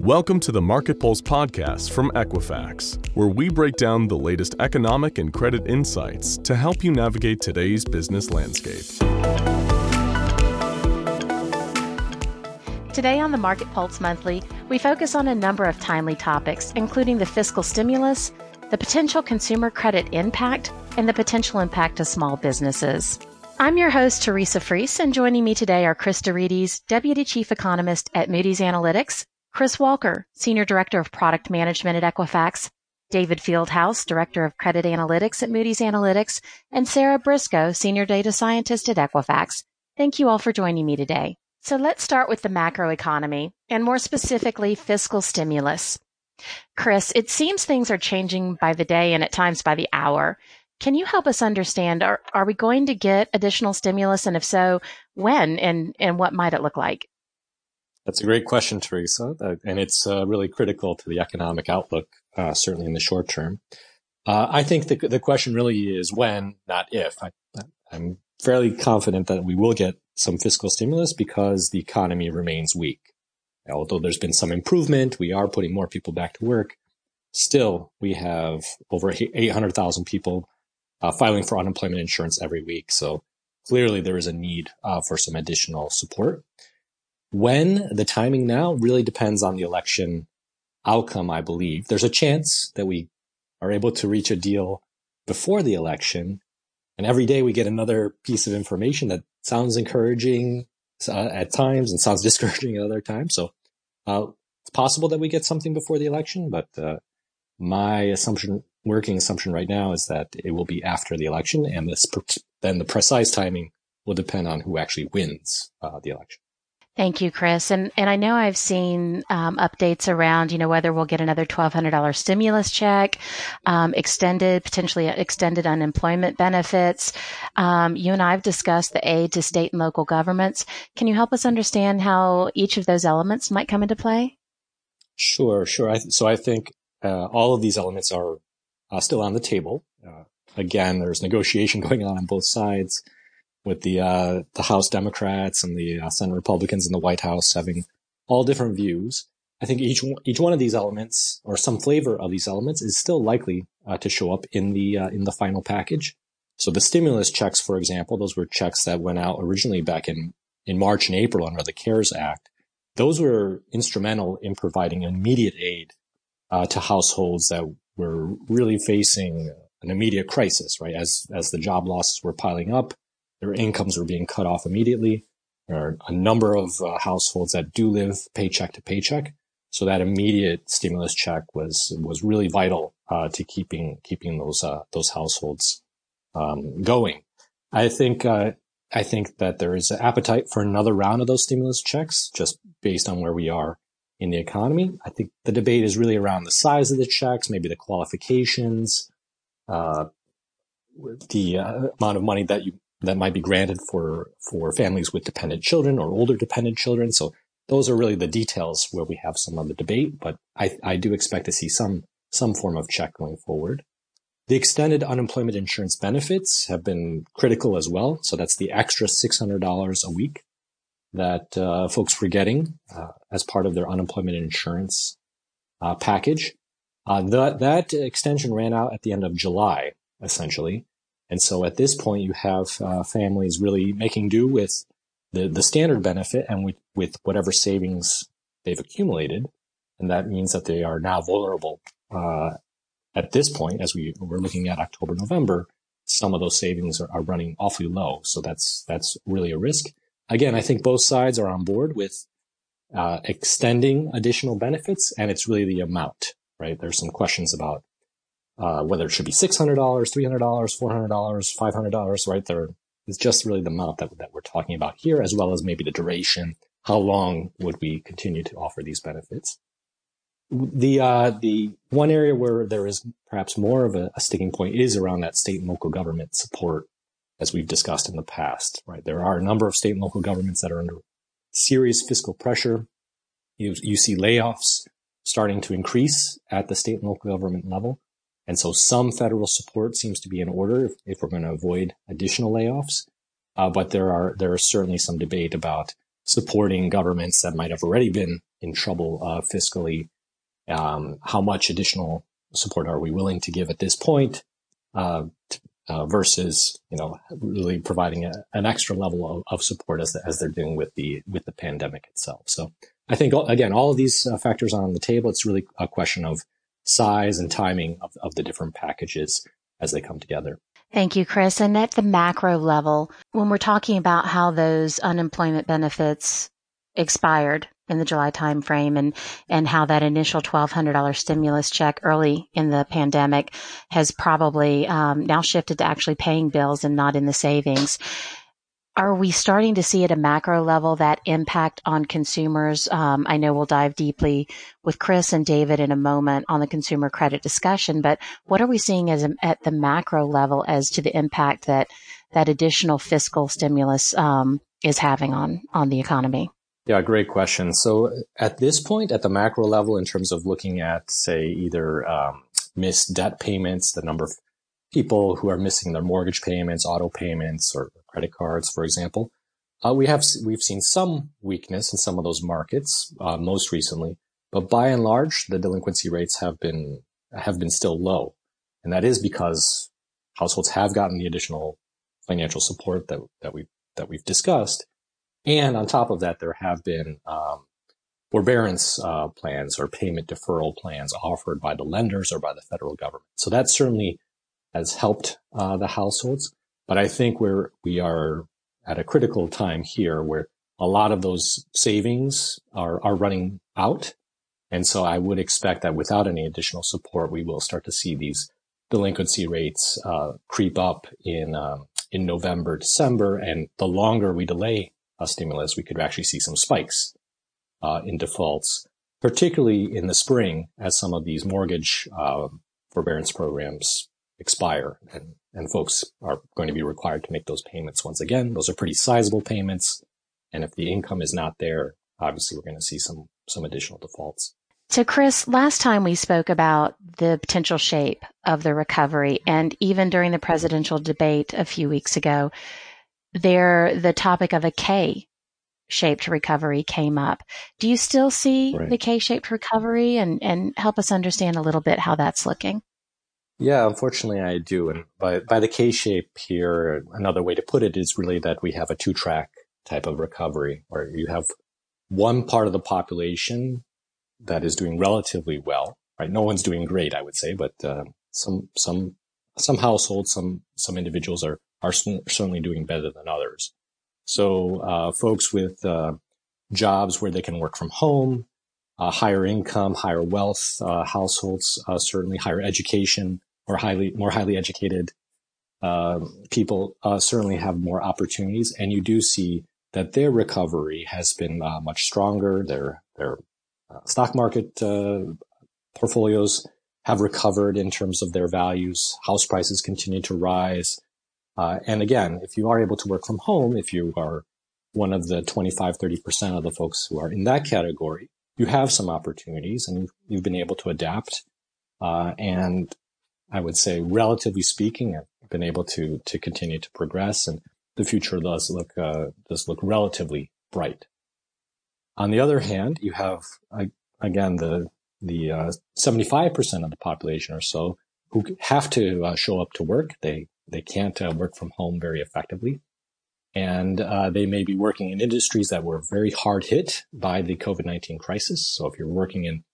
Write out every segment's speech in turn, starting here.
Welcome to the Market Pulse podcast from Equifax, where we break down the latest economic and credit insights to help you navigate today's business landscape. Today on the Market Pulse Monthly, we focus on a number of timely topics, including the fiscal stimulus, the potential consumer credit impact, and the potential impact to small businesses. I'm your host, Teresa Freese, and joining me today are Chris deRitis, Deputy Chief Economist at Moody's Analytics, Chris Walker, Senior Director of Product Management at Equifax, David Fieldhouse, Director of Credit Analytics at Moody's Analytics, and Sarah Briscoe, Senior Data Scientist at Equifax. Thank you all for joining me today. So let's start with the macroeconomy and more specifically fiscal stimulus. Chris, it seems things are changing by the day and at times by the hour. Can you help us understand are, are we going to get additional stimulus and if so, when and, and what might it look like? That's a great question, Teresa, and it's uh, really critical to the economic outlook, uh, certainly in the short term. Uh, I think the, the question really is when, not if. I, I'm fairly confident that we will get some fiscal stimulus because the economy remains weak. Although there's been some improvement, we are putting more people back to work. Still, we have over 800,000 people uh, filing for unemployment insurance every week. So clearly there is a need uh, for some additional support. When the timing now really depends on the election outcome, I believe. There's a chance that we are able to reach a deal before the election. And every day we get another piece of information that sounds encouraging uh, at times and sounds discouraging at other times. So uh, it's possible that we get something before the election, but uh, my assumption, working assumption right now, is that it will be after the election, and this then the precise timing will depend on who actually wins uh, the election. Thank you, Chris. And and I know I've seen um, updates around, you know, whether we'll get another twelve hundred dollars stimulus check, um, extended potentially extended unemployment benefits. Um, you and I have discussed the aid to state and local governments. Can you help us understand how each of those elements might come into play? Sure, sure. I th- so I think uh, all of these elements are uh, still on the table. Uh, again, there's negotiation going on on both sides with the uh, the House Democrats and the uh, Senate Republicans in the White House having all different views. I think each each one of these elements, or some flavor of these elements, is still likely uh, to show up in the uh, in the final package. So the stimulus checks, for example, those were checks that went out originally back in in March and April under the CARES Act. Those were instrumental in providing immediate aid uh, to households that were really facing an immediate crisis, right? As as the job losses were piling up, their incomes were being cut off immediately. There are a number of uh, households that do live paycheck to paycheck. So that immediate stimulus check was was really vital uh, to keeping keeping those uh, those households um, going. I think uh, I think that there is an appetite for another round of those stimulus checks, just based on where we are in the economy. I think the debate is really around the size of the checks, maybe the qualifications, uh, the uh, amount of money that you that might be granted for, for families with dependent children or older dependent children. So those are really the details where we have some of the debate, but I, I do expect to see some, some form of check going forward. The extended unemployment insurance benefits have been critical as well. So that's the extra $600 a week that uh, folks were getting uh, as part of their unemployment insurance uh, package. Uh, that, that extension ran out at the end of July, essentially. And so at this point, you have uh, families really making do with the, the standard benefit and with, with whatever savings they've accumulated. And that means that they are now vulnerable. Uh, at this point, as we, we're looking at October, November, some of those savings are, are running awfully low. So that's, that's really a risk. Again, I think both sides are on board with uh, extending additional benefits, and it's really the amount, right? There's some questions about uh, whether it should be $600, $300, $400, $500, right? There is just really the amount that, that we're talking about here, as well as maybe the duration. How long would we continue to offer these benefits? The, uh, the one area where there is perhaps more of a, a sticking point is around that state and local government support, as we've discussed in the past, right? There are a number of state and local governments that are under serious fiscal pressure. You, you see layoffs starting to increase at the state and local government level. And so some federal support seems to be in order if, if we're going to avoid additional layoffs. Uh, but there are there is certainly some debate about supporting governments that might have already been in trouble uh, fiscally. Um, how much additional support are we willing to give at this point? Uh, uh, versus you know really providing a, an extra level of, of support as, the, as they're doing with the with the pandemic itself. So I think again all of these uh, factors on the table. It's really a question of size and timing of, of the different packages as they come together. Thank you, Chris. And at the macro level, when we're talking about how those unemployment benefits expired in the July timeframe and, and how that initial $1,200 stimulus check early in the pandemic has probably um, now shifted to actually paying bills and not in the savings. Are we starting to see at a macro level that impact on consumers? Um, I know we'll dive deeply with Chris and David in a moment on the consumer credit discussion, but what are we seeing as a, at the macro level as to the impact that that additional fiscal stimulus um, is having on on the economy? Yeah, great question. So at this point, at the macro level, in terms of looking at, say, either um, missed debt payments, the number of people who are missing their mortgage payments, auto payments, or credit cards, for example, uh, we have we've seen some weakness in some of those markets uh, most recently, but by and large, the delinquency rates have been have been still low, and that is because households have gotten the additional financial support that that we that we've discussed and on top of that, there have been um, forbearance uh, plans or payment deferral plans offered by the lenders or by the federal government. So that certainly has helped uh, the households. But I think we're we are at a critical time here where a lot of those savings are are running out, and so I would expect that without any additional support, we will start to see these delinquency rates uh, creep up in um, in November, December, and the longer we delay a stimulus, we could actually see some spikes uh, in defaults, particularly in the spring as some of these mortgage uh, forbearance programs expire and, and folks are going to be required to make those payments once again. Those are pretty sizable payments. And if the income is not there, obviously we're going to see some, some additional defaults. So, Chris, last time we spoke about the potential shape of the recovery, and even during the presidential debate a few weeks ago, there the topic of a K shaped recovery came up. Do you still see right. the K shaped recovery and, and help us understand a little bit how that's looking? Yeah, unfortunately I do. And by, by the K shape here, another way to put it is really that we have a two track type of recovery where you have one part of the population that is doing relatively well, right? No one's doing great, I would say, but uh, some, some, some households, some, some individuals are are certainly doing better than others. So uh, folks with uh, jobs where they can work from home, uh, higher income, higher wealth uh, households, uh, certainly higher education or highly more highly educated um, people uh, certainly have more opportunities, and you do see that their recovery has been much stronger. Their their stock market portfolios have recovered in terms of their values. House prices continue to rise. Uh, and again, if you are able to work from home, if you are one of the 25, 30% of the folks who are in that category, you have some opportunities and you've been able to adapt. Uh, and I would say, relatively speaking, I've been able to, to continue to progress and the future does look, uh, does look relatively bright. On the other hand, you have, again, the, the, uh, 75% of the population or so who have to uh, show up to work. They they can't uh, work from home very effectively. And uh, they may be working in industries that were very hard hit by the COVID 19 crisis. So if you're working in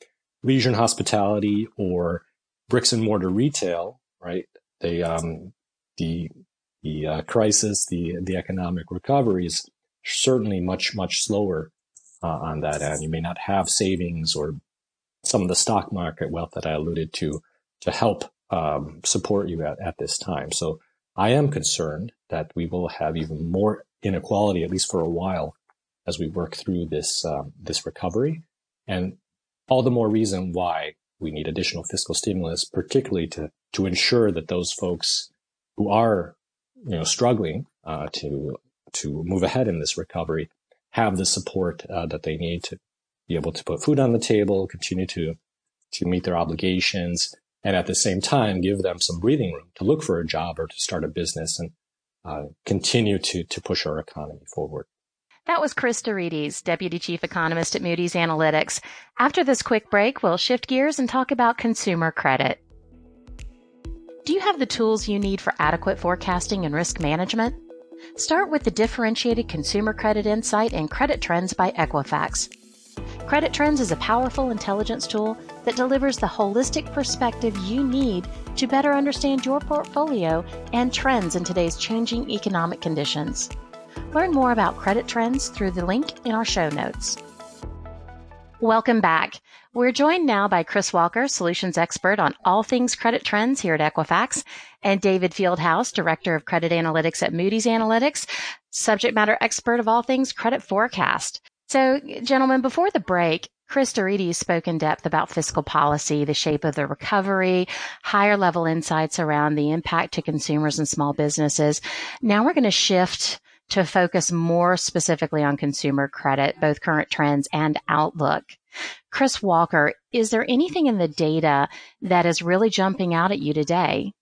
leisure and hospitality or bricks and mortar retail, right, they, um, the, the uh, crisis, the, the economic recovery is certainly much, much slower uh, on that end. You may not have savings or some of the stock market wealth that I alluded to to help um, support you at, at this time. So I am concerned that we will have even more inequality, at least for a while, as we work through this um, this recovery, and all the more reason why we need additional fiscal stimulus, particularly to to ensure that those folks who are you know struggling uh, to to move ahead in this recovery have the support uh, that they need to be able to put food on the table, continue to to meet their obligations, and at the same time give them some breathing room to look for a job or to start a business and uh, continue to to push our economy forward. That was Chris deRitis, Deputy Chief Economist at Moody's Analytics. After this quick break, we'll shift gears and talk about consumer credit. Do you have the tools you need for adequate forecasting and risk management? Start with the differentiated consumer credit insight and credit trends by Equifax. Credit Trends is a powerful intelligence tool that delivers the holistic perspective you need to better understand your portfolio and trends in today's changing economic conditions. Learn more about credit trends through the link in our show notes. Welcome back. We're joined now by Chris Walker, solutions expert on all things credit trends here at Equifax, and David Fieldhouse, director of credit analytics at Moody's Analytics, subject matter expert of all things credit forecast. So, gentlemen, before the break, Chris deRitis spoke in depth about fiscal policy, the shape of the recovery, higher level insights around the impact to consumers and small businesses. Now we're going to shift to focus more specifically on consumer credit, both current trends and outlook. Chris Walker, is there anything in the data that is really jumping out at you today?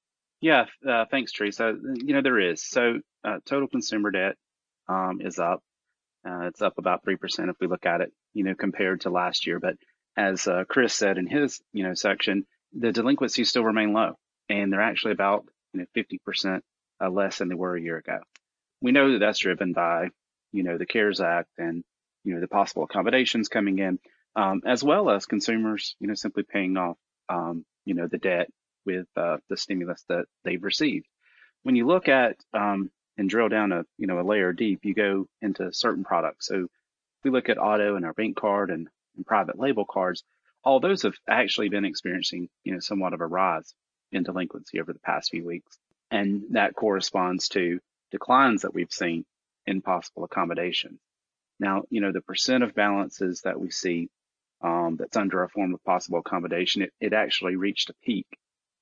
Yeah, uh, thanks, Teresa. You know, there is. So, uh, total consumer debt um, is up. Uh, it's up about 3% if we look at it, you know, compared to last year. But as uh, Chris said in his, you know, section, the delinquencies still remain low and they're actually about, you know, 50% uh, less than they were a year ago. We know that that's driven by, you know, the CARES Act and, you know, the possible accommodations coming in, um, as well as consumers, you know, simply paying off, um, you know, the debt with uh, the stimulus that they've received. When you look at um, and drill down a you know a layer deep, you go into certain products. So we look at auto and our bank card and, and private label cards. All those have actually been experiencing you know somewhat of a rise in delinquency over the past few weeks, and that corresponds to declines that we've seen in possible accommodation. Now, you know the percent of balances that we see um, that's under a form of possible accommodation, it, it actually reached a peak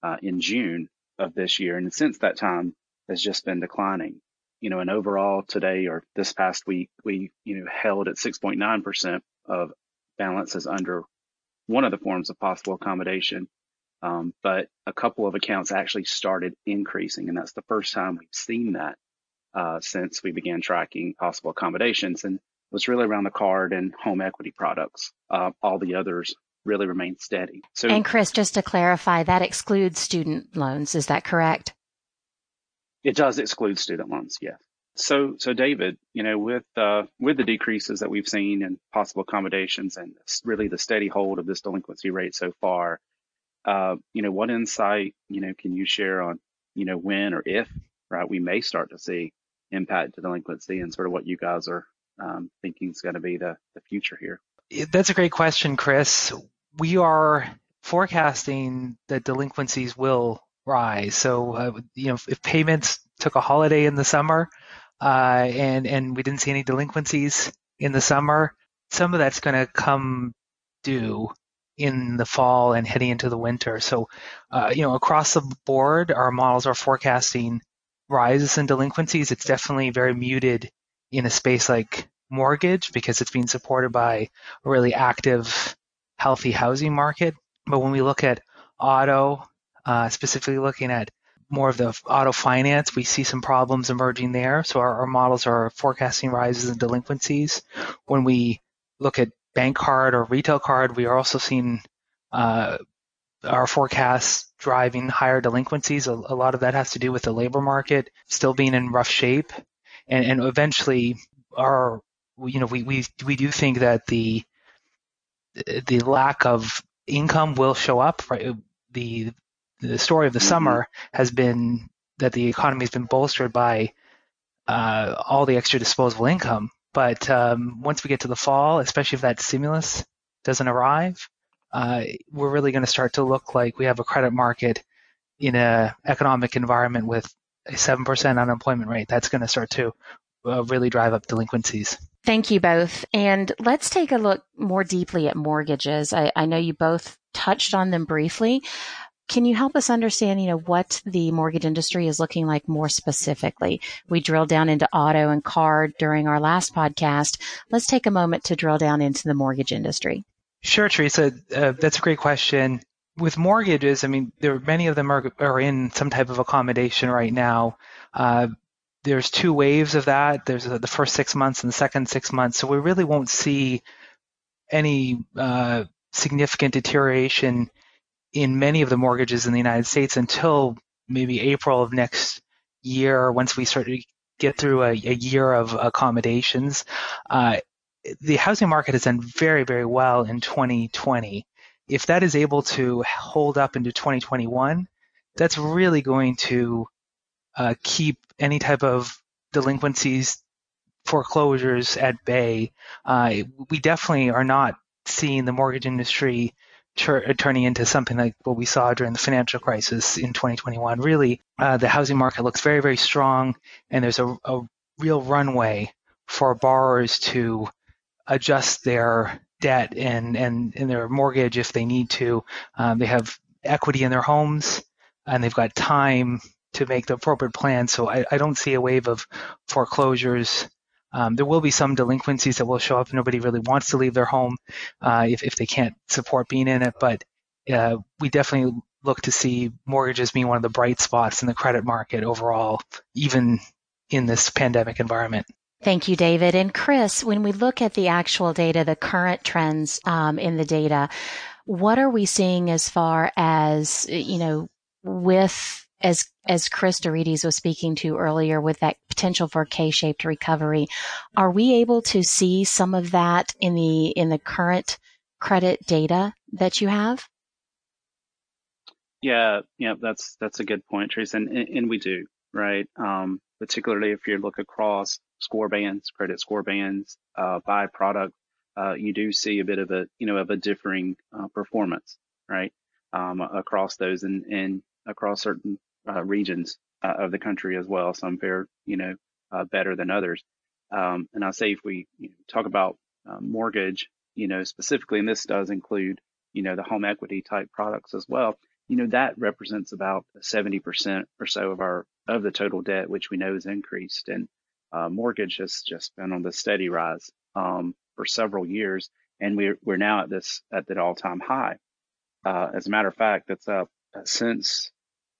uh, in June of this year, and since that time, has just been declining. You know, and overall today or this past week, we, you know, held at 6.9% of balances under one of the forms of possible accommodation. Um, but a couple of accounts actually started increasing, and that's the first time we've seen that uh, since we began tracking possible accommodations. And was really around the card and home equity products. Uh, all the others really remain steady. So, and Chris, just to clarify, that excludes student loans. Is that correct? It does exclude student loans, yes. So, so David, you know, with uh, with the decreases that we've seen in possible accommodations and really the steady hold of this delinquency rate so far, uh, you know, what insight, you know, can you share on, you know, when or if, right, we may start to see impact to delinquency and sort of what you guys are um, thinking is going to be the, the future here? That's a great question, Chris. We are forecasting that delinquencies will rise. So, uh, you know, if payments took a holiday in the summer uh, and and we didn't see any delinquencies in the summer, some of that's going to come due in the fall and heading into the winter. So, uh, you know, across the board, our models are forecasting rises in delinquencies. It's definitely very muted in a space like mortgage because it's being supported by a really active, healthy housing market. But when we look at auto, uh, specifically looking at more of the auto finance, we see some problems emerging there. So our, our models are forecasting rises in delinquencies. When we look at bank card or retail card, we are also seeing uh, our forecasts driving higher delinquencies. A, a, lot of that has to do with the labor market still being in rough shape, and, and eventually, our you know we, we we do think that the the lack of income will show up. Right, the the story of the mm-hmm. summer has been that the economy has been bolstered by uh, all the extra disposable income. But um, once we get to the fall, especially if that stimulus doesn't arrive, uh, we're really going to start to look like we have a credit market in an economic environment with a 7% unemployment rate. That's going to start to uh, really drive up delinquencies. Thank you both. And let's take a look more deeply at mortgages. I, I know you both touched on them briefly, can you help us understand, you know, what the mortgage industry is looking like more specifically? We drilled down into auto and card during our last podcast. Let's take a moment to drill down into the mortgage industry. Sure, Teresa. Uh, that's a great question. With mortgages, I mean, there many of them are, are in some type of accommodation right now. Uh, there's two waves of that. There's the first six months and the second six months. So we really won't see any uh, significant deterioration in many of the mortgages in the United States until maybe April of next year, once we start to get through a, a year of accommodations. Uh, the housing market has done very, very well in 2020. If that is able to hold up into 2021, that's really going to uh, keep any type of delinquencies, foreclosures at bay. Uh, we definitely are not seeing the mortgage industry tur- turning into something like what we saw during the financial crisis in 2021. Really, uh, the housing market looks very, very strong, and there's a, a real runway for borrowers to adjust their debt and, and, and their mortgage if they need to. Um, they have equity in their homes and they've got time to make the appropriate plan. So I, I don't see a wave of foreclosures. Um, there will be some delinquencies that will show up. Nobody really wants to leave their home uh, if, if they can't support being in it. But uh, we definitely look to see mortgages being one of the bright spots in the credit market overall, even in this pandemic environment. Thank you, David. And Chris, when we look at the actual data, the current trends um, in the data, what are we seeing as far as, you know, with as as Chris deRitis was speaking to earlier with that potential for K-shaped recovery, are we able to see some of that in the in the current credit data that you have? Yeah, yeah, that's that's a good point, Trace, and and we do right. Um, particularly if you look across score bands, credit score bands uh, by product, uh, you do see a bit of a you know of a differing uh, performance, right, um, across those and and across certain uh, regions uh, of the country as well. Some fare, you know, uh, better than others. Um, and I say if we talk about mortgage, you know, specifically, and this does include, you know, the home equity type products as well. You know, that represents about 70% or so of our of the total debt, which we know is increased. And uh, mortgage has just been on the steady rise um, for several years, and we're we're now at this at that all time high. Uh, as a matter of fact, that's up since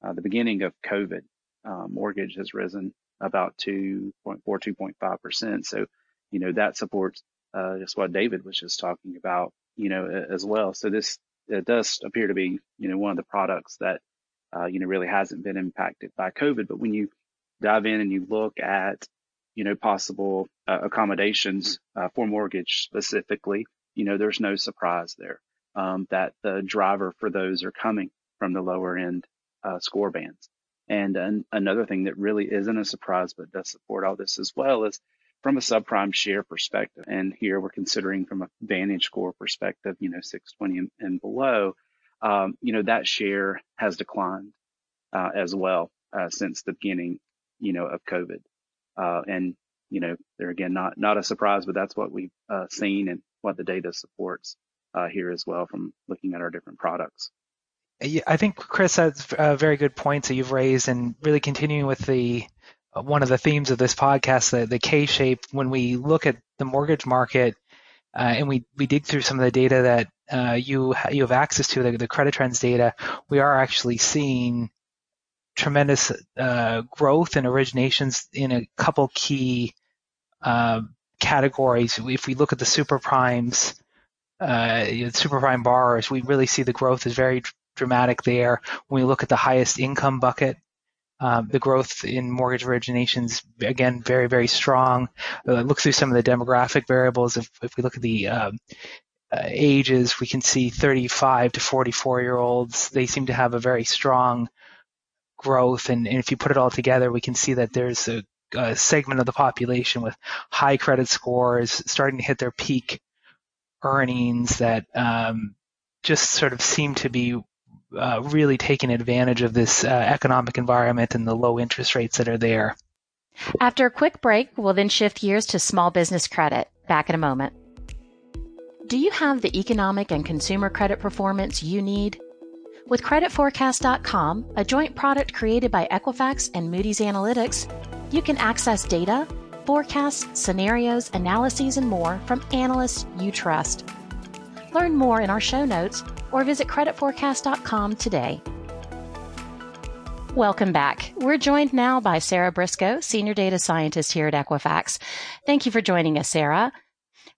uh, the beginning of COVID, uh, mortgage has risen about 2.4, 2.5%. So, you know, that supports uh, just what David was just talking about, you know, as well. So this it does appear to be, you know, one of the products that, uh, you know, really hasn't been impacted by COVID. But when you dive in and you look at, you know, possible uh, accommodations uh, for mortgage specifically, you know, there's no surprise there um, that the driver for those are coming from the lower end uh, score bands. And an, another thing that really isn't a surprise, but does support all this as well, is from a subprime share perspective. And here we're considering from a Vantage score perspective, you know, 620 and, and below, um, you know, that share has declined uh, as well uh, since the beginning, you know, of COVID. Uh, and you know, they're again not not a surprise, but that's what we've uh, seen and what the data supports uh, here as well from looking at our different products. I think Chris has uh, very good points that you've raised, and really continuing with the uh, one of the themes of this podcast, the, the K shape. When we look at the mortgage market, uh, and we, we dig through some of the data that you you have access to, the, the credit trends data, we are actually seeing tremendous uh, growth in originations in a couple key uh, categories. If we look at the super primes, uh, super prime borrowers, we really see the growth is very dramatic there. When we look at the highest income bucket, um, the growth in mortgage originations, again, very, very strong. Uh, look through some of the demographic variables. If, if we look at the um, uh, ages, we can see 35 to 44 year olds. They seem to have a very strong growth. And, and if you put it all together, we can see that there's a, a segment of the population with high credit scores starting to hit their peak earnings that um, just sort of seem to be uh, really taking advantage of this uh, economic environment and the low interest rates that are there. After a quick break, we'll then shift gears to small business credit. Back in a moment. Do you have the economic and consumer credit performance you need? With creditforecast.com, a joint product created by Equifax and Moody's Analytics, you can access data, forecasts, scenarios, analyses, and more from analysts you trust. Learn more in our show notes or visit creditforecast.com today. Welcome back. We're joined now by Sarah Briscoe, Senior Data Scientist here at Equifax. Thank you for joining us, Sarah.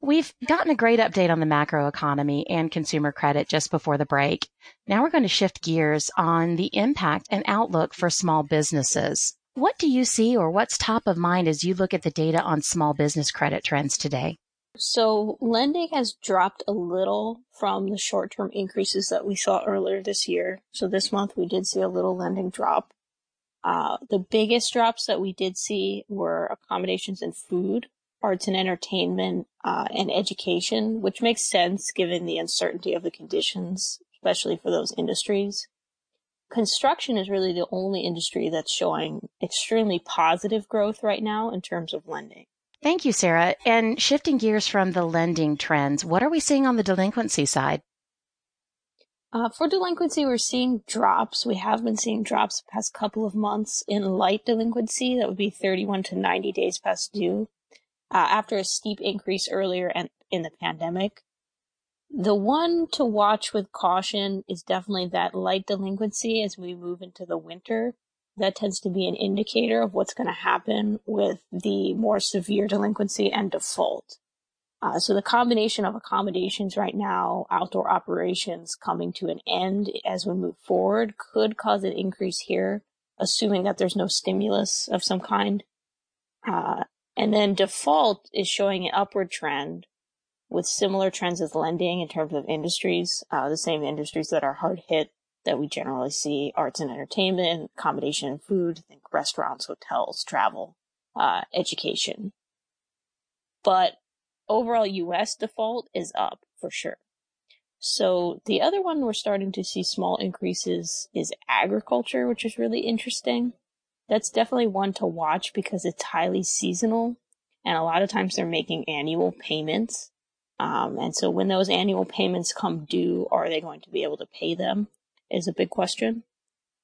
We've gotten a great update on the macro economy and consumer credit just before the break. Now we're going to shift gears on the impact and outlook for small businesses. What do you see or what's top of mind as you look at the data on small business credit trends today? So lending has dropped a little from the short-term increases that we saw earlier this year. So this month we did see a little lending drop. Uh, the biggest drops that we did see were accommodations and food, arts and entertainment, uh, and education, which makes sense given the uncertainty of the conditions, especially for those industries. Construction is really the only industry that's showing extremely positive growth right now in terms of lending. Thank you, Sarah. And shifting gears from the lending trends, what are we seeing on the delinquency side? Uh, for delinquency, we're seeing drops. We have been seeing drops the past couple of months in light delinquency. That would be 31 to 90 days past due. Uh, after a steep increase earlier in, in the pandemic. The one to watch with caution is definitely that light delinquency as we move into the winter that tends to be an indicator of what's going to happen with the more severe delinquency and default. Uh, so the combination of accommodations right now, outdoor operations coming to an end as we move forward could cause an increase here, assuming that there's no stimulus of some kind. Uh, and then default is showing an upward trend with similar trends as lending in terms of industries, uh, the same industries that are hard hit that we generally see arts and entertainment, accommodation and food, think restaurants, hotels, travel, uh, education. But overall US default is up for sure. So the other one we're starting to see small increases is agriculture, which is really interesting. That's definitely one to watch because it's highly seasonal and a lot of times they're making annual payments. Um, and so when those annual payments come due, are they going to be able to pay them? is a big question.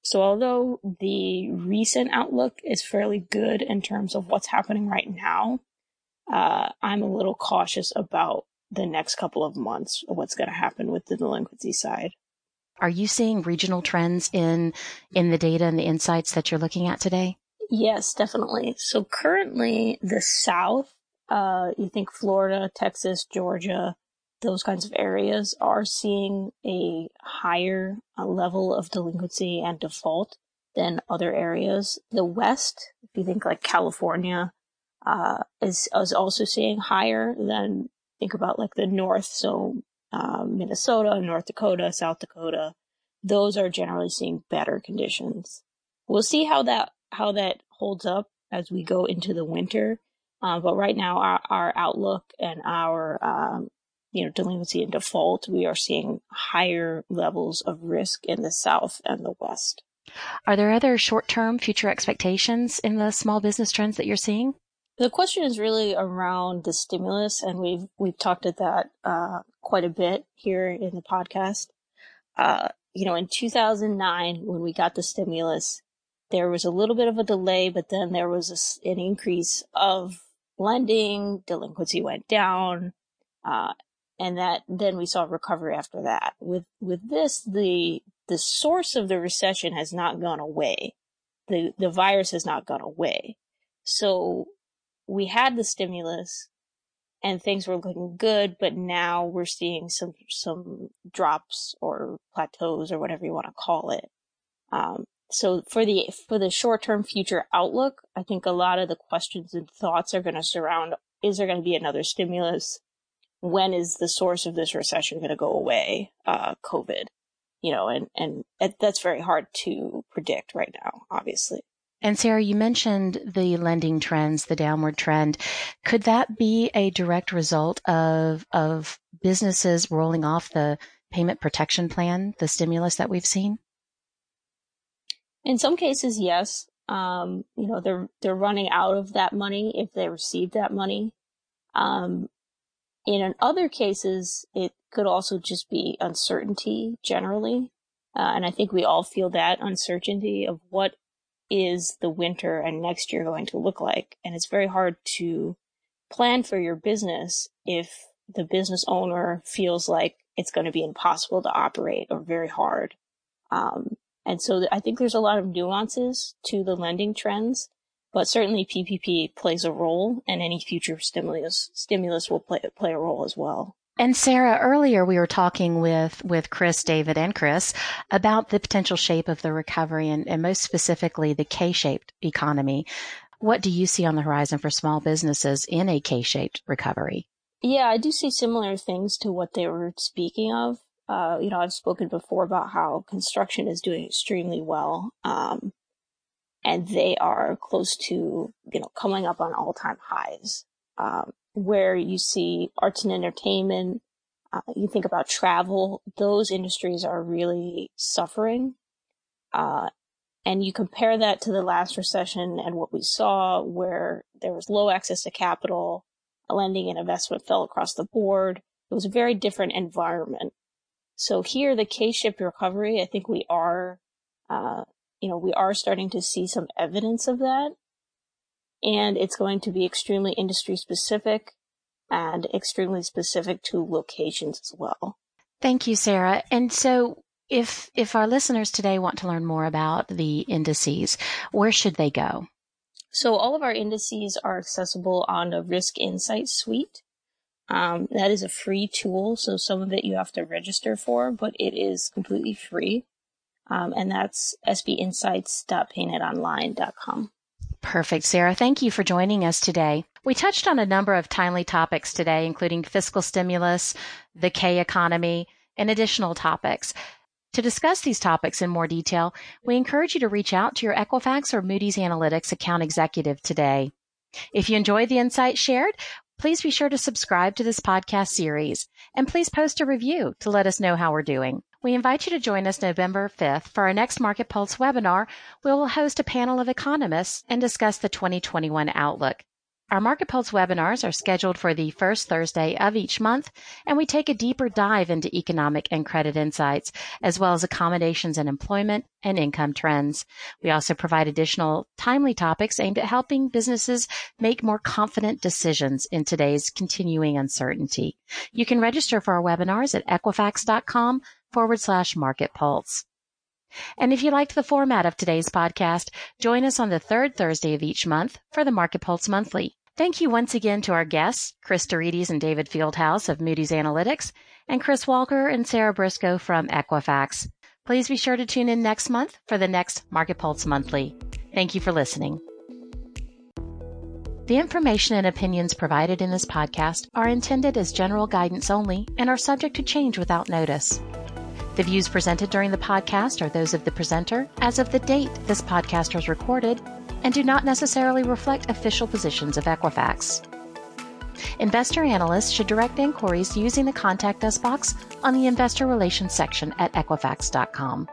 So although the recent outlook is fairly good in terms of what's happening right now, uh, I'm a little cautious about the next couple of months what's going to happen with the delinquency side. Are you seeing regional trends in in the data and the insights that you're looking at today? Yes, definitely. So currently, the South, uh, you think Florida, Texas, Georgia, those kinds of areas are seeing a higher uh, level of delinquency and default than other areas. The West, if you think like California, uh, is, is also seeing higher than think about like the North. So, um, Minnesota, North Dakota, South Dakota, those are generally seeing better conditions. We'll see how that, how that holds up as we go into the winter. Uh, but right now, our, our outlook and our um, you know, delinquency and default, we are seeing higher levels of risk in the South and the West. Are there other short term future expectations in the small business trends that you're seeing? The question is really around the stimulus, and we've we've talked at that uh, quite a bit here in the podcast. Uh, you know, in 2009, when we got the stimulus, there was a little bit of a delay, but then there was a, an increase of lending, delinquency went down, uh, and that then we saw recovery after that. With with this, the the source of the recession has not gone away. The the virus has not gone away. So we had the stimulus and things were looking good, but now we're seeing some some drops or plateaus or whatever you want to call it. Um, so for the for the short term future outlook, I think a lot of the questions and thoughts are going to surround: Is there going to be another stimulus? when is the source of this recession going to go away? Uh, COVID, you know, and, and that's very hard to predict right now, obviously. And Sarah, you mentioned the lending trends, the downward trend. Could that be a direct result of, of businesses rolling off the payment protection plan, the stimulus that we've seen? In some cases, yes. Um, you know, they're, they're running out of that money if they received that money. Um, in other cases, it could also just be uncertainty generally. Uh, and I think we all feel that uncertainty of what is the winter and next year going to look like. And it's very hard to plan for your business if the business owner feels like it's going to be impossible to operate or very hard. Um, And so I think there's a lot of nuances to the lending trends, but certainly PPP plays a role and any future stimulus, stimulus will play, play a role as well. And Sarah, earlier we were talking with, with Chris, David, and Chris about the potential shape of the recovery and, and most specifically the K-shaped economy. What do you see on the horizon for small businesses in a K-shaped recovery? Yeah, I do see similar things to what they were speaking of. Uh, you know, I've spoken before about how construction is doing extremely well. Um, and they are close to, you know, coming up on all time highs. Um, where you see arts and entertainment, uh, you think about travel, those industries are really suffering. Uh, and you compare that to the last recession and what we saw where there was low access to capital, lending and investment fell across the board. It was a very different environment. So here, the K-shaped recovery, I think we are, uh, you know, we are starting to see some evidence of that and it's going to be extremely industry specific and extremely specific to locations as well. Thank you, Sarah. And so if if our listeners today want to learn more about the indices, where should they go? So all of our indices are accessible on the Risk Insight Suite. Um, that is a free tool, so some of it you have to register for, but it is completely free. Um, and that's sbinsights.paynetonline.com. Perfect, Sarah. Thank you for joining us today. We touched on a number of timely topics today, including fiscal stimulus, the K economy, and additional topics. To discuss these topics in more detail, we encourage you to reach out to your Equifax or Moody's Analytics account executive today. If you enjoyed the insights shared, please be sure to subscribe to this podcast series and please post a review to let us know how we're doing. We invite you to join us November 5th for our next Market Pulse webinar. We will host a panel of economists and discuss the 2021 outlook. Our Market Pulse webinars are scheduled for the first Thursday of each month, and we take a deeper dive into economic and credit insights, as well as accommodations and employment and income trends. We also provide additional timely topics aimed at helping businesses make more confident decisions in today's continuing uncertainty. You can register for our webinars at equifax.com forward slash market pulse. And if you liked the format of today's podcast, join us on the third Thursday of each month for the Market Pulse Monthly. Thank you once again to our guests, Chris deRitis and David Fieldhouse of Moody's Analytics, and Chris Walker and Sarah Briscoe from Equifax. Please be sure to tune in next month for the next Market Pulse Monthly. Thank you for listening. The information and opinions provided in this podcast are intended as general guidance only and are subject to change without notice. The views presented during the podcast are those of the presenter as of the date this podcast was recorded and do not necessarily reflect official positions of Equifax. Investor analysts should direct inquiries using the Contact Us box on the Investor Relations section at Equifax.com.